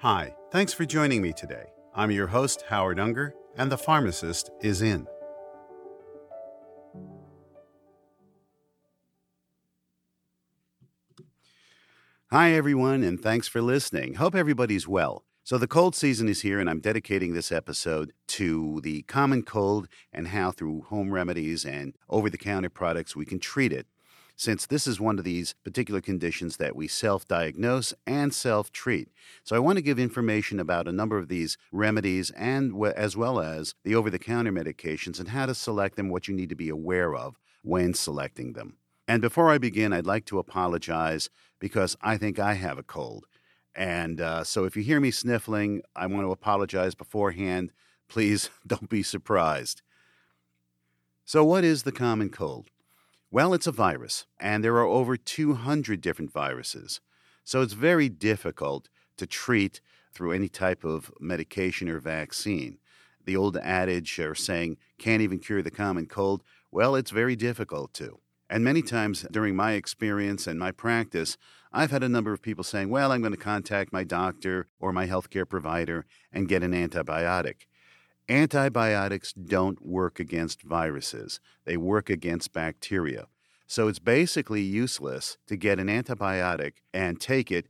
Hi, thanks for joining me today. I'm your host, Howard Unger, and the pharmacist is in. Hi, everyone, and thanks for listening. Hope everybody's well. So, the cold season is here, and I'm dedicating this episode to the common cold and how, through home remedies and over the counter products, we can treat it. Since this is one of these particular conditions that we self diagnose and self treat. So, I want to give information about a number of these remedies and as well as the over the counter medications and how to select them, what you need to be aware of when selecting them. And before I begin, I'd like to apologize because I think I have a cold. And uh, so if you hear me sniffling, I want to apologize beforehand. Please don't be surprised. So, what is the common cold? Well, it's a virus, and there are over 200 different viruses. So, it's very difficult to treat through any type of medication or vaccine. The old adage or saying, can't even cure the common cold, well, it's very difficult to. And many times during my experience and my practice, I've had a number of people saying, Well, I'm going to contact my doctor or my healthcare provider and get an antibiotic. Antibiotics don't work against viruses, they work against bacteria. So it's basically useless to get an antibiotic and take it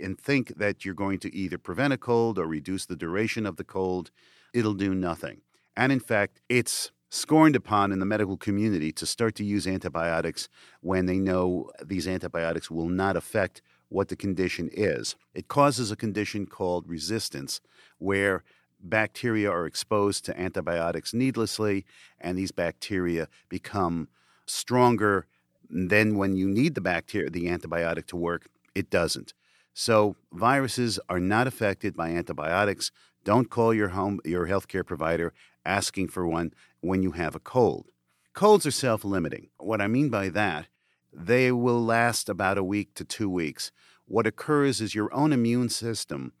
and think that you're going to either prevent a cold or reduce the duration of the cold. It'll do nothing. And in fact, it's scorned upon in the medical community to start to use antibiotics when they know these antibiotics will not affect what the condition is. It causes a condition called resistance, where bacteria are exposed to antibiotics needlessly, and these bacteria become stronger. Then, when you need the bacteria, the antibiotic to work, it doesn't. So, viruses are not affected by antibiotics. Don't call your home your healthcare provider asking for one when you have a cold. Colds are self limiting. What I mean by that, they will last about a week to two weeks. What occurs is your own immune system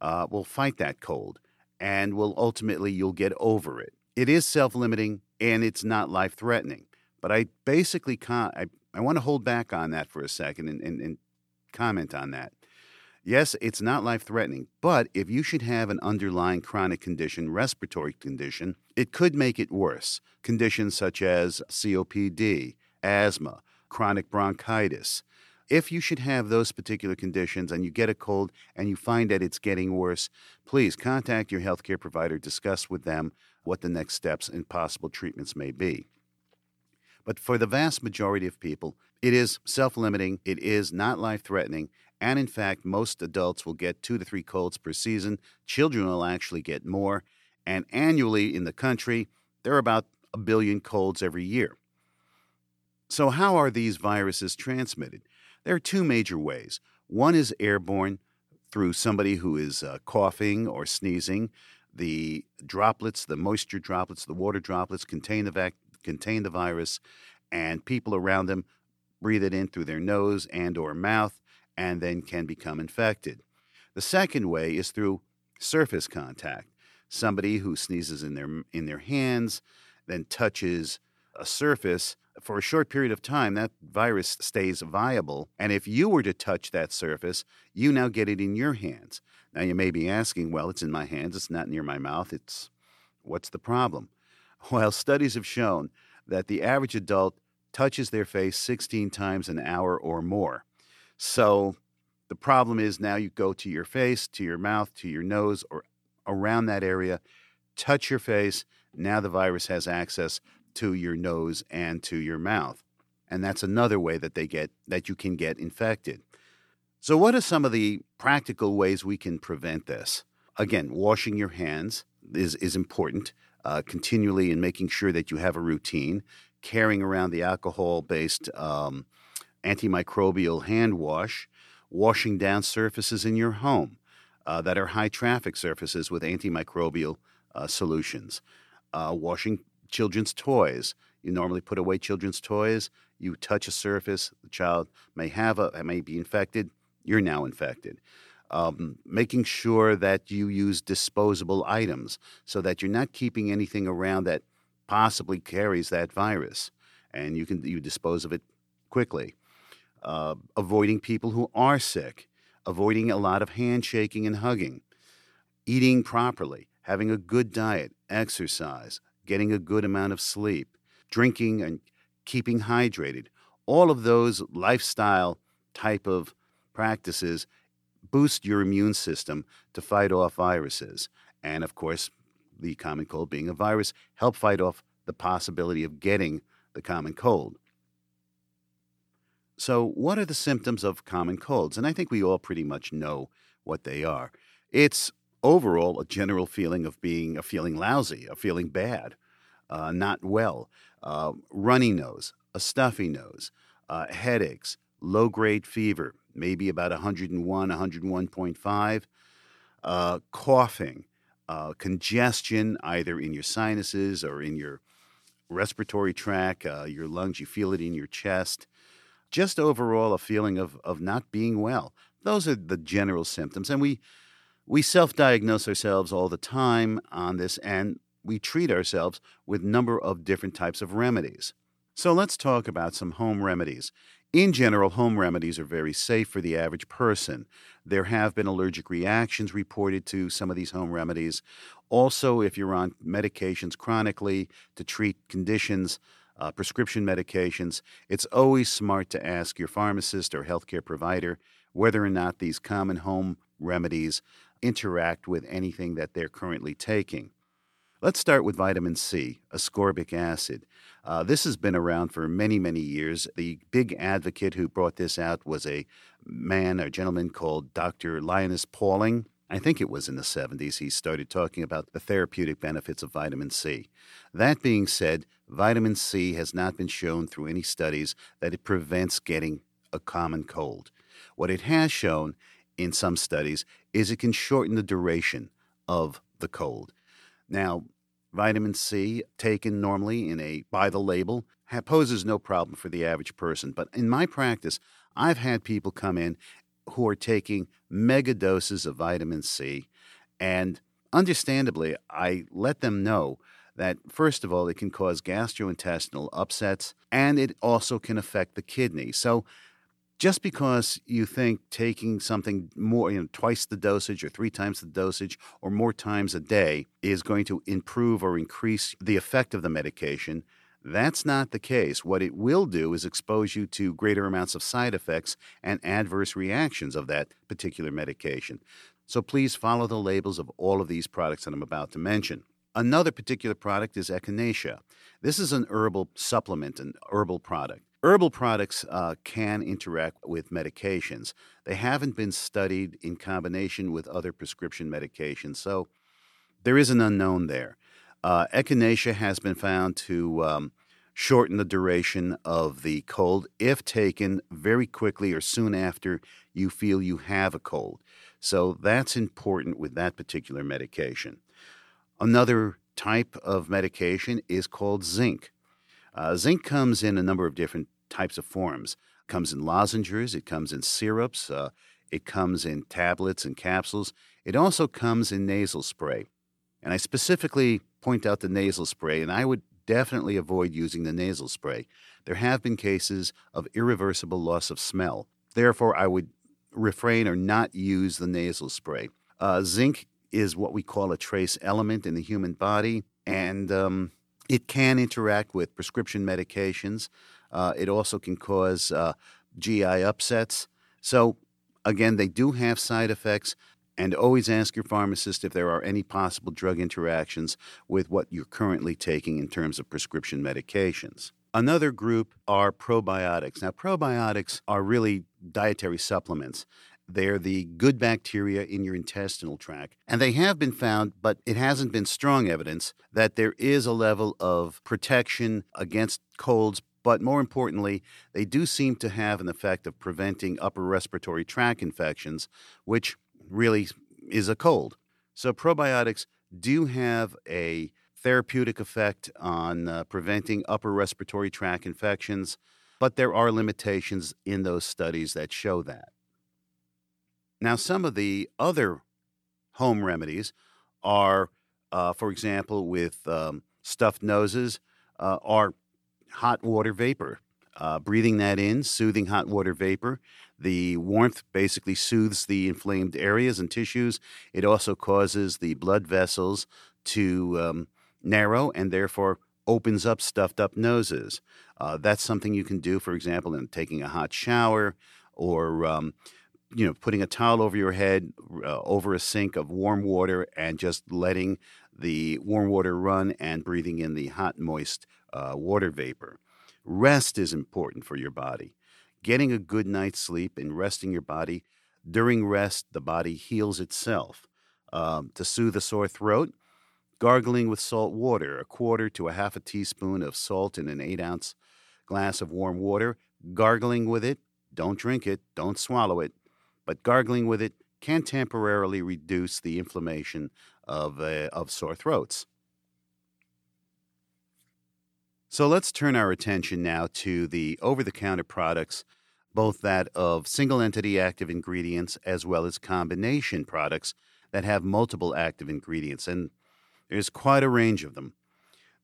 uh, will fight that cold and will ultimately you'll get over it. It is self limiting and it's not life threatening. But I basically con- I, I want to hold back on that for a second and, and, and comment on that. Yes, it's not life threatening, but if you should have an underlying chronic condition, respiratory condition, it could make it worse. Conditions such as COPD, asthma, chronic bronchitis. If you should have those particular conditions and you get a cold and you find that it's getting worse, please contact your healthcare provider, discuss with them what the next steps and possible treatments may be. But for the vast majority of people, it is self limiting, it is not life threatening, and in fact, most adults will get two to three colds per season. Children will actually get more. And annually in the country, there are about a billion colds every year. So, how are these viruses transmitted? There are two major ways. One is airborne through somebody who is uh, coughing or sneezing. The droplets, the moisture droplets, the water droplets contain the, vac- contain the virus, and people around them breathe it in through their nose and or mouth and then can become infected. The second way is through surface contact. Somebody who sneezes in their in their hands, then touches a surface for a short period of time, that virus stays viable. And if you were to touch that surface, you now get it in your hands. Now you may be asking, well, it's in my hands, it's not near my mouth. It's what's the problem? Well, studies have shown that the average adult touches their face 16 times an hour or more. So the problem is now you go to your face, to your mouth, to your nose, or around that area, touch your face. Now the virus has access to your nose and to your mouth. And that's another way that they get that you can get infected. So what are some of the practical ways we can prevent this? Again, washing your hands is, is important uh, continually and making sure that you have a routine. Carrying around the alcohol based um, antimicrobial hand wash, washing down surfaces in your home uh, that are high traffic surfaces with antimicrobial uh, solutions, uh, washing children's toys. You normally put away children's toys. You touch a surface, the child may have a may be infected. You're now infected. Um, making sure that you use disposable items so that you're not keeping anything around that possibly carries that virus, and you can you dispose of it quickly uh, avoiding people who are sick. avoiding a lot of handshaking and hugging, eating properly, having a good diet, exercise, getting a good amount of sleep, drinking and keeping hydrated. All of those lifestyle type of practices boost your immune system to fight off viruses. And of course, the common cold being a virus, help fight off the possibility of getting the common cold. So, what are the symptoms of common colds? And I think we all pretty much know what they are. It's overall a general feeling of being a feeling lousy, a feeling bad, uh, not well, uh, runny nose, a stuffy nose, uh, headaches, low grade fever, maybe about 101, 101.5, uh, coughing, uh, congestion either in your sinuses or in your respiratory tract, uh, your lungs, you feel it in your chest. Just overall, a feeling of, of not being well. Those are the general symptoms. And we, we self diagnose ourselves all the time on this, and we treat ourselves with a number of different types of remedies. So let's talk about some home remedies. In general, home remedies are very safe for the average person. There have been allergic reactions reported to some of these home remedies. Also, if you're on medications chronically to treat conditions, uh, prescription medications, it's always smart to ask your pharmacist or healthcare provider whether or not these common home remedies interact with anything that they're currently taking. Let's start with vitamin C, ascorbic acid. Uh, this has been around for many, many years. The big advocate who brought this out was a man, a gentleman called Dr. Linus Pauling. I think it was in the 70s he started talking about the therapeutic benefits of vitamin C. That being said, vitamin C has not been shown through any studies that it prevents getting a common cold. What it has shown in some studies is it can shorten the duration of the cold. Now, vitamin C taken normally in a by the label poses no problem for the average person, but in my practice, I've had people come in who are taking mega doses of vitamin C and understandably, I let them know that first of all, it can cause gastrointestinal upsets and it also can affect the kidney. So just because you think taking something more, you know, twice the dosage or three times the dosage or more times a day is going to improve or increase the effect of the medication, that's not the case. What it will do is expose you to greater amounts of side effects and adverse reactions of that particular medication. So please follow the labels of all of these products that I'm about to mention. Another particular product is echinacea. This is an herbal supplement, an herbal product. Herbal products uh, can interact with medications. They haven't been studied in combination with other prescription medications, so there is an unknown there. Uh, echinacea has been found to um, shorten the duration of the cold if taken very quickly or soon after you feel you have a cold. So that's important with that particular medication. Another type of medication is called zinc. Uh, zinc comes in a number of different types of forms. It comes in lozenges, it comes in syrups, uh, it comes in tablets and capsules. It also comes in nasal spray. And I specifically point out the nasal spray, and I would definitely avoid using the nasal spray. There have been cases of irreversible loss of smell. Therefore, I would refrain or not use the nasal spray. Uh, zinc is what we call a trace element in the human body, and um, it can interact with prescription medications. Uh, it also can cause uh, GI upsets. So, again, they do have side effects. And always ask your pharmacist if there are any possible drug interactions with what you're currently taking in terms of prescription medications. Another group are probiotics. Now, probiotics are really dietary supplements. They're the good bacteria in your intestinal tract. And they have been found, but it hasn't been strong evidence that there is a level of protection against colds. But more importantly, they do seem to have an effect of preventing upper respiratory tract infections, which really is a cold. So probiotics do have a therapeutic effect on uh, preventing upper respiratory tract infections, but there are limitations in those studies that show that. Now, some of the other home remedies are, uh, for example, with um, stuffed noses, uh, are hot water vapor. Uh, breathing that in, soothing hot water vapor. The warmth basically soothes the inflamed areas and tissues. It also causes the blood vessels to um, narrow and therefore opens up stuffed up noses. Uh, that's something you can do, for example, in taking a hot shower or um, you know putting a towel over your head uh, over a sink of warm water and just letting the warm water run and breathing in the hot moist uh, water vapor. Rest is important for your body. Getting a good night's sleep and resting your body during rest, the body heals itself. Um, to soothe a sore throat, gargling with salt water, a quarter to a half a teaspoon of salt in an eight ounce glass of warm water, gargling with it. Don't drink it, don't swallow it, but gargling with it can temporarily reduce the inflammation of, uh, of sore throats. So let's turn our attention now to the over the counter products, both that of single entity active ingredients as well as combination products that have multiple active ingredients. And there's quite a range of them.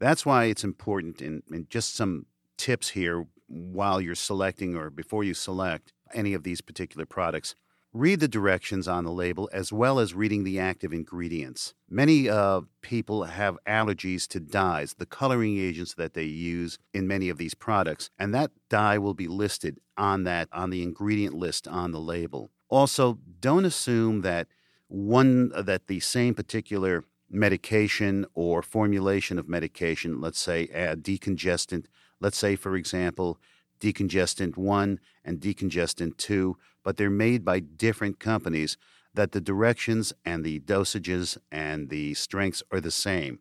That's why it's important, and, just some tips here while you're selecting or before you select any of these particular products read the directions on the label as well as reading the active ingredients. Many uh, people have allergies to dyes, the coloring agents that they use in many of these products, and that dye will be listed on that on the ingredient list on the label. Also, don't assume that one uh, that the same particular medication or formulation of medication, let's say a decongestant, let's say for example, decongestant 1 and decongestant 2 but they're made by different companies, that the directions and the dosages and the strengths are the same.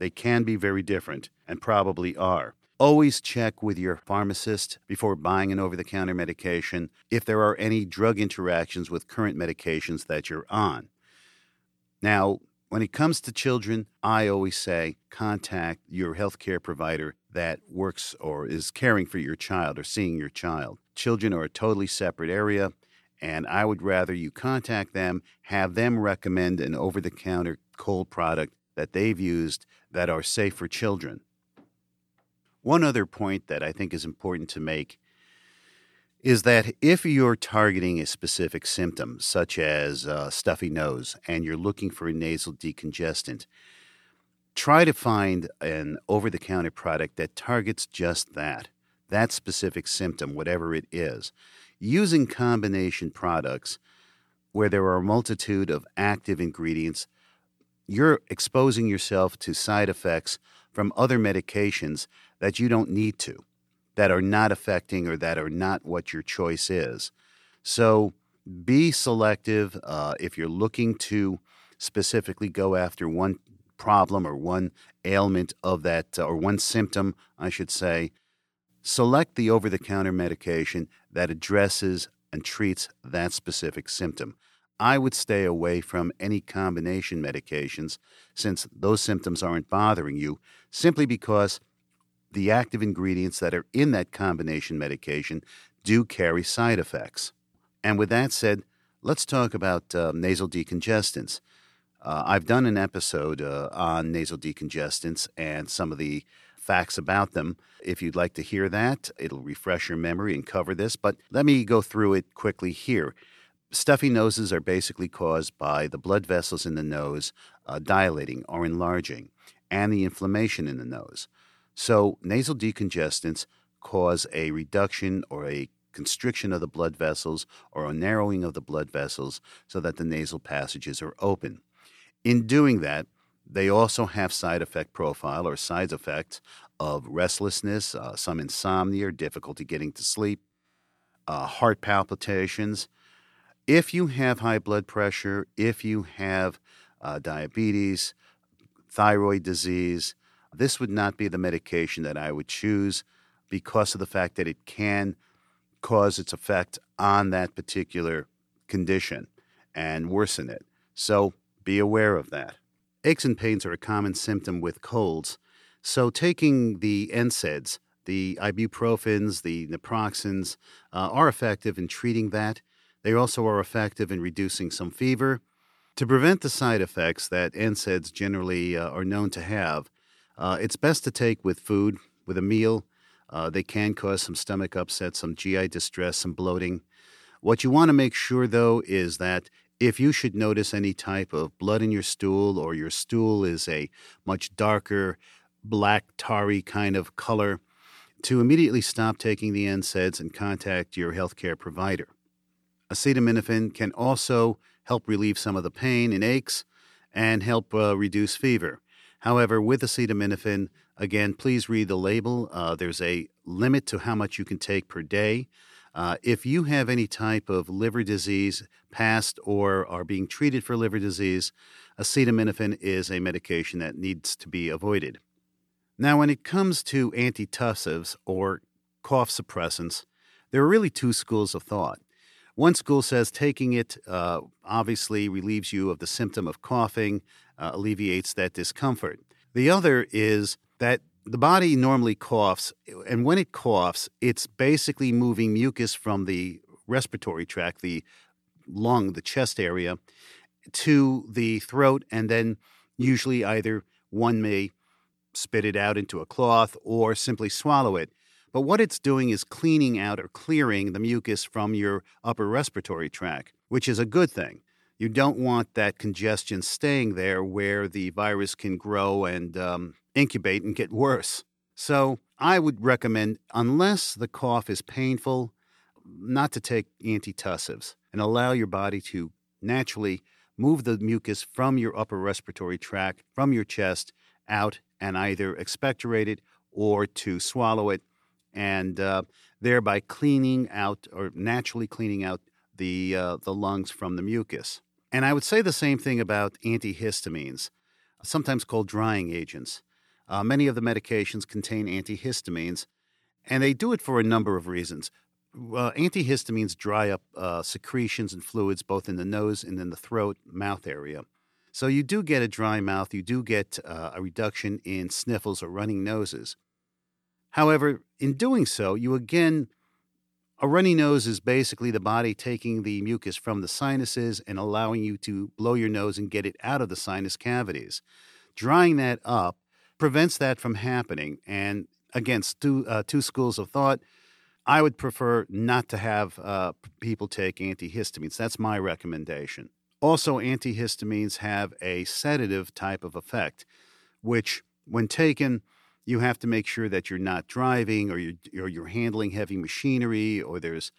They can be very different and probably are. Always check with your pharmacist before buying an over the counter medication if there are any drug interactions with current medications that you're on. Now, when it comes to children, I always say contact your healthcare provider that works or is caring for your child or seeing your child. Children are a totally separate area, and I would rather you contact them, have them recommend an over the counter cold product that they've used that are safe for children. One other point that I think is important to make is that if you're targeting a specific symptom, such as a stuffy nose, and you're looking for a nasal decongestant, try to find an over the counter product that targets just that, that specific symptom, whatever it is. Using combination products where there are a multitude of active ingredients, you're exposing yourself to side effects from other medications that you don't need to, that are not affecting or that are not what your choice is. So be selective uh, if you're looking to specifically go after one problem or one ailment of that, or one symptom, I should say, select the over the counter medication that addresses and treats that specific symptom. I would stay away from any combination medications since those symptoms aren't bothering you, simply because the active ingredients that are in that combination medication do carry side effects. And with that said, let's talk about uh, nasal decongestants. Uh, I've done an episode uh, on nasal decongestants and some of the facts about them. If you'd like to hear that, it'll refresh your memory and cover this, but let me go through it quickly here. Stuffy noses are basically caused by the blood vessels in the nose uh, dilating or enlarging and the inflammation in the nose. So, nasal decongestants cause a reduction or a constriction of the blood vessels or a narrowing of the blood vessels so that the nasal passages are open. In doing that, they also have side effect profile or side effects of restlessness, uh, some insomnia, or difficulty getting to sleep, uh, heart palpitations. If you have high blood pressure, if you have uh, diabetes, thyroid disease, this would not be the medication that I would choose because of the fact that it can cause its effect on that particular condition and worsen it. So be aware of that. Aches and pains are a common symptom with colds, so taking the NSAIDs, the ibuprofens, the naproxens, uh, are effective in treating that. They also are effective in reducing some fever. To prevent the side effects that NSAIDs generally uh, are known to have, uh, it's best to take with food, with a meal, Uh, they can cause some stomach upset, some GI distress, some bloating. What you want to make sure, though, is that if you should notice any type of blood in your stool or your stool is a much darker, black, tarry kind of color, to immediately stop taking the NSAIDs and contact your healthcare provider. Acetaminophen can also help relieve some of the pain and aches and help uh, reduce fever. However, with acetaminophen, again, please read the label. Uh, there's a limit to how much you can take per day. Uh, if you have any type of liver disease, past or are being treated for liver disease, acetaminophen is a medication that needs to be avoided. Now, when it comes to antitussives or cough suppressants, there are really two schools of thought. One school says taking it uh, obviously relieves you of the symptom of coughing, uh, alleviates that discomfort. The other is that the body normally coughs, and when it coughs, it's basically moving mucus from the respiratory tract, the lung, the chest area, to the throat, and then usually either one may spit it out into a cloth or simply swallow it. But what it's doing is cleaning out or clearing the mucus from your upper respiratory tract, which is a good thing. You don't want that congestion staying there where the virus can grow and um, incubate and get worse. So I would recommend, unless the cough is painful, not to take antitussives and allow your body to naturally move the mucus from your upper respiratory tract, from your chest, out and either expectorate it or to swallow it and uh, thereby cleaning out or naturally cleaning out the, uh, the lungs from the mucus. And I would say the same thing about antihistamines, sometimes called drying agents. Uh, many of the medications contain antihistamines, and they do it for a number of reasons. Uh, antihistamines dry up uh, secretions and fluids both in the nose and in the throat, mouth area. So you do get a dry mouth, you do get uh, a reduction in sniffles or running noses. However, in doing so, you again, a runny nose is basically the body taking the mucus from the sinuses and allowing you to blow your nose and get it out of the sinus cavities. Drying that up prevents that from happening. And again, stu- uh, two schools of thought. I would prefer not to have uh, people take antihistamines. That's my recommendation. Also, antihistamines have a sedative type of effect, which, when taken, you have to make sure that you're not driving or you're, or you're handling heavy machinery or there's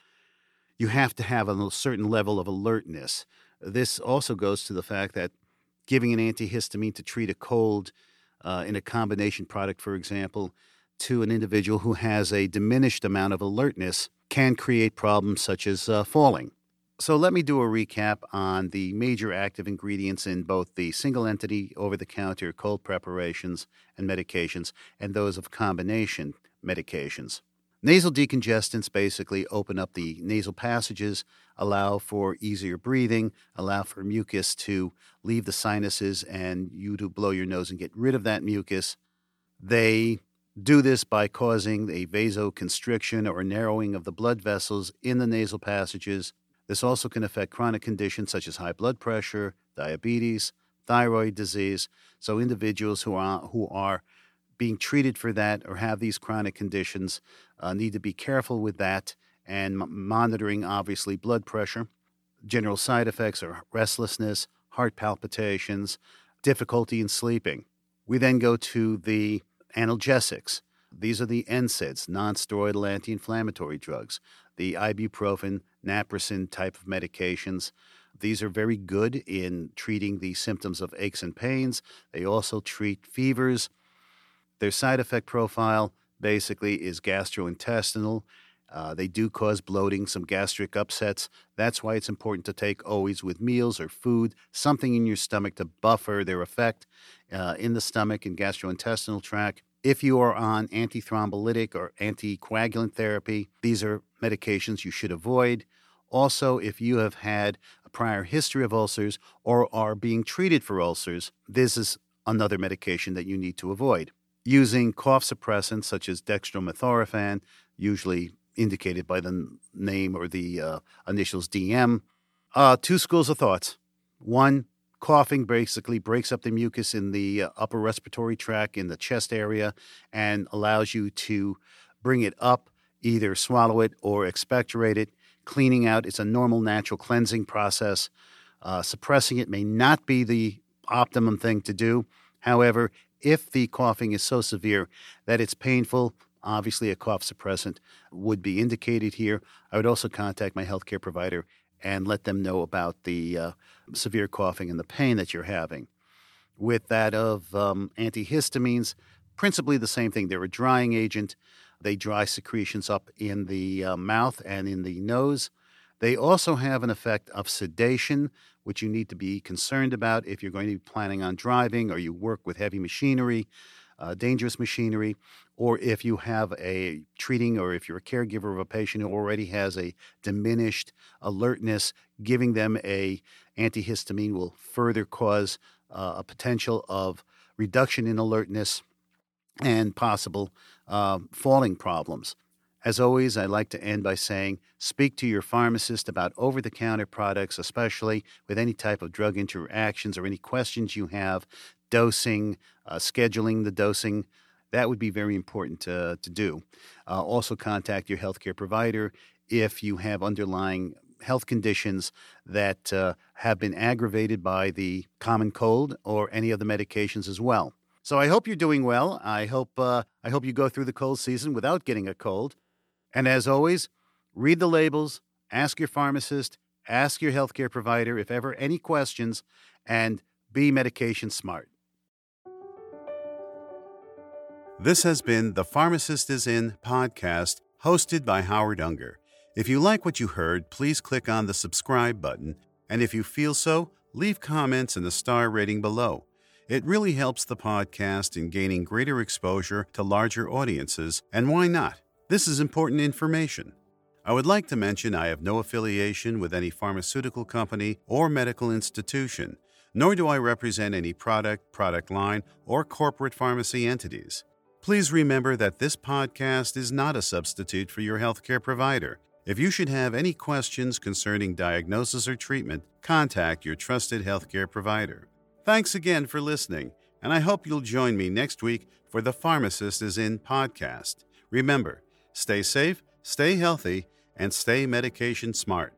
you have to have a certain level of alertness. This also goes to the fact that giving an antihistamine to treat a cold uh, in a combination product, for example, to an individual who has a diminished amount of alertness can create problems such as uh, falling. So let me do a recap on the major active ingredients in both the single entity over the counter cold preparations and medications and those of combination medications. Nasal decongestants basically open up the nasal passages, allow for easier breathing, allow for mucus to leave the sinuses and you to blow your nose and get rid of that mucus. They do this by causing a vasoconstriction or narrowing of the blood vessels in the nasal passages this also can affect chronic conditions such as high blood pressure, diabetes, thyroid disease. So individuals who are who are being treated for that or have these chronic conditions uh, need to be careful with that and monitoring obviously blood pressure. General side effects are restlessness, heart palpitations, difficulty in sleeping. We then go to the analgesics. These are the NSAIDs, non-steroidal anti-inflammatory drugs, the ibuprofen, naproxen type of medications. These are very good in treating the symptoms of aches and pains. They also treat fevers. Their side effect profile basically is gastrointestinal. Uh, they do cause bloating, some gastric upsets. That's why it's important to take always with meals or food something in your stomach to buffer their effect uh, in the stomach and gastrointestinal tract. If you are on antithrombolytic or anticoagulant therapy, these are medications you should avoid. Also, if you have had a prior history of ulcers or are being treated for ulcers, this is another medication that you need to avoid. Using cough suppressants such as dextromethorphan, usually indicated by the name or the uh, initials DM. Uh, two schools of thoughts. One, coughing basically breaks up the mucus in the uh, upper respiratory tract in the chest area and allows you to bring it up, either swallow it or expectorate it. Cleaning out, it's a normal, natural cleansing process. Uh, suppressing it may not be the optimum thing to do. However, if the coughing is so severe that it's painful, obviously a cough suppressant would be indicated here. I would also contact my healthcare provider and let them know about the uh, severe coughing and the pain that you're having. With that of um, antihistamines, principally the same thing. They're a drying agent. They dry secretions up in the uh, mouth and in the nose. They also have an effect of sedation, which you need to be concerned about if you're going to be planning on driving or you work with heavy machinery, uh, dangerous machinery, or if you have a treating or if you're a caregiver of a patient who already has a diminished alertness, giving them a antihistamine will further cause uh, a potential of reduction in alertness and possible uh, falling problems. As always, I like to end by saying speak to your pharmacist about over the counter products, especially with any type of drug interactions or any questions you have, dosing, uh, scheduling the dosing. That would be very important to, to do. Uh, also, contact your healthcare provider if you have underlying health conditions that uh, have been aggravated by the common cold or any of the medications as well. So I hope you're doing well. I hope uh, I hope you go through the cold season without getting a cold. And as always, read the labels, ask your pharmacist, ask your healthcare provider if ever any questions, and be medication smart. This has been the Pharmacist is In podcast, hosted by Howard Unger. If you like what you heard, please click on the subscribe button, and if you feel so, leave comments and a star rating below. It really helps the podcast in gaining greater exposure to larger audiences, and why not? This is important information. I would like to mention I have no affiliation with any pharmaceutical company or medical institution, nor do I represent any product, product line, or corporate pharmacy entities. Please remember that this podcast is not a substitute for your healthcare provider. If you should have any questions concerning diagnosis or treatment, contact your trusted healthcare provider. Thanks again for listening, and I hope you'll join me next week for the Pharmacist is In podcast. Remember, Stay safe, stay healthy, and stay medication smart.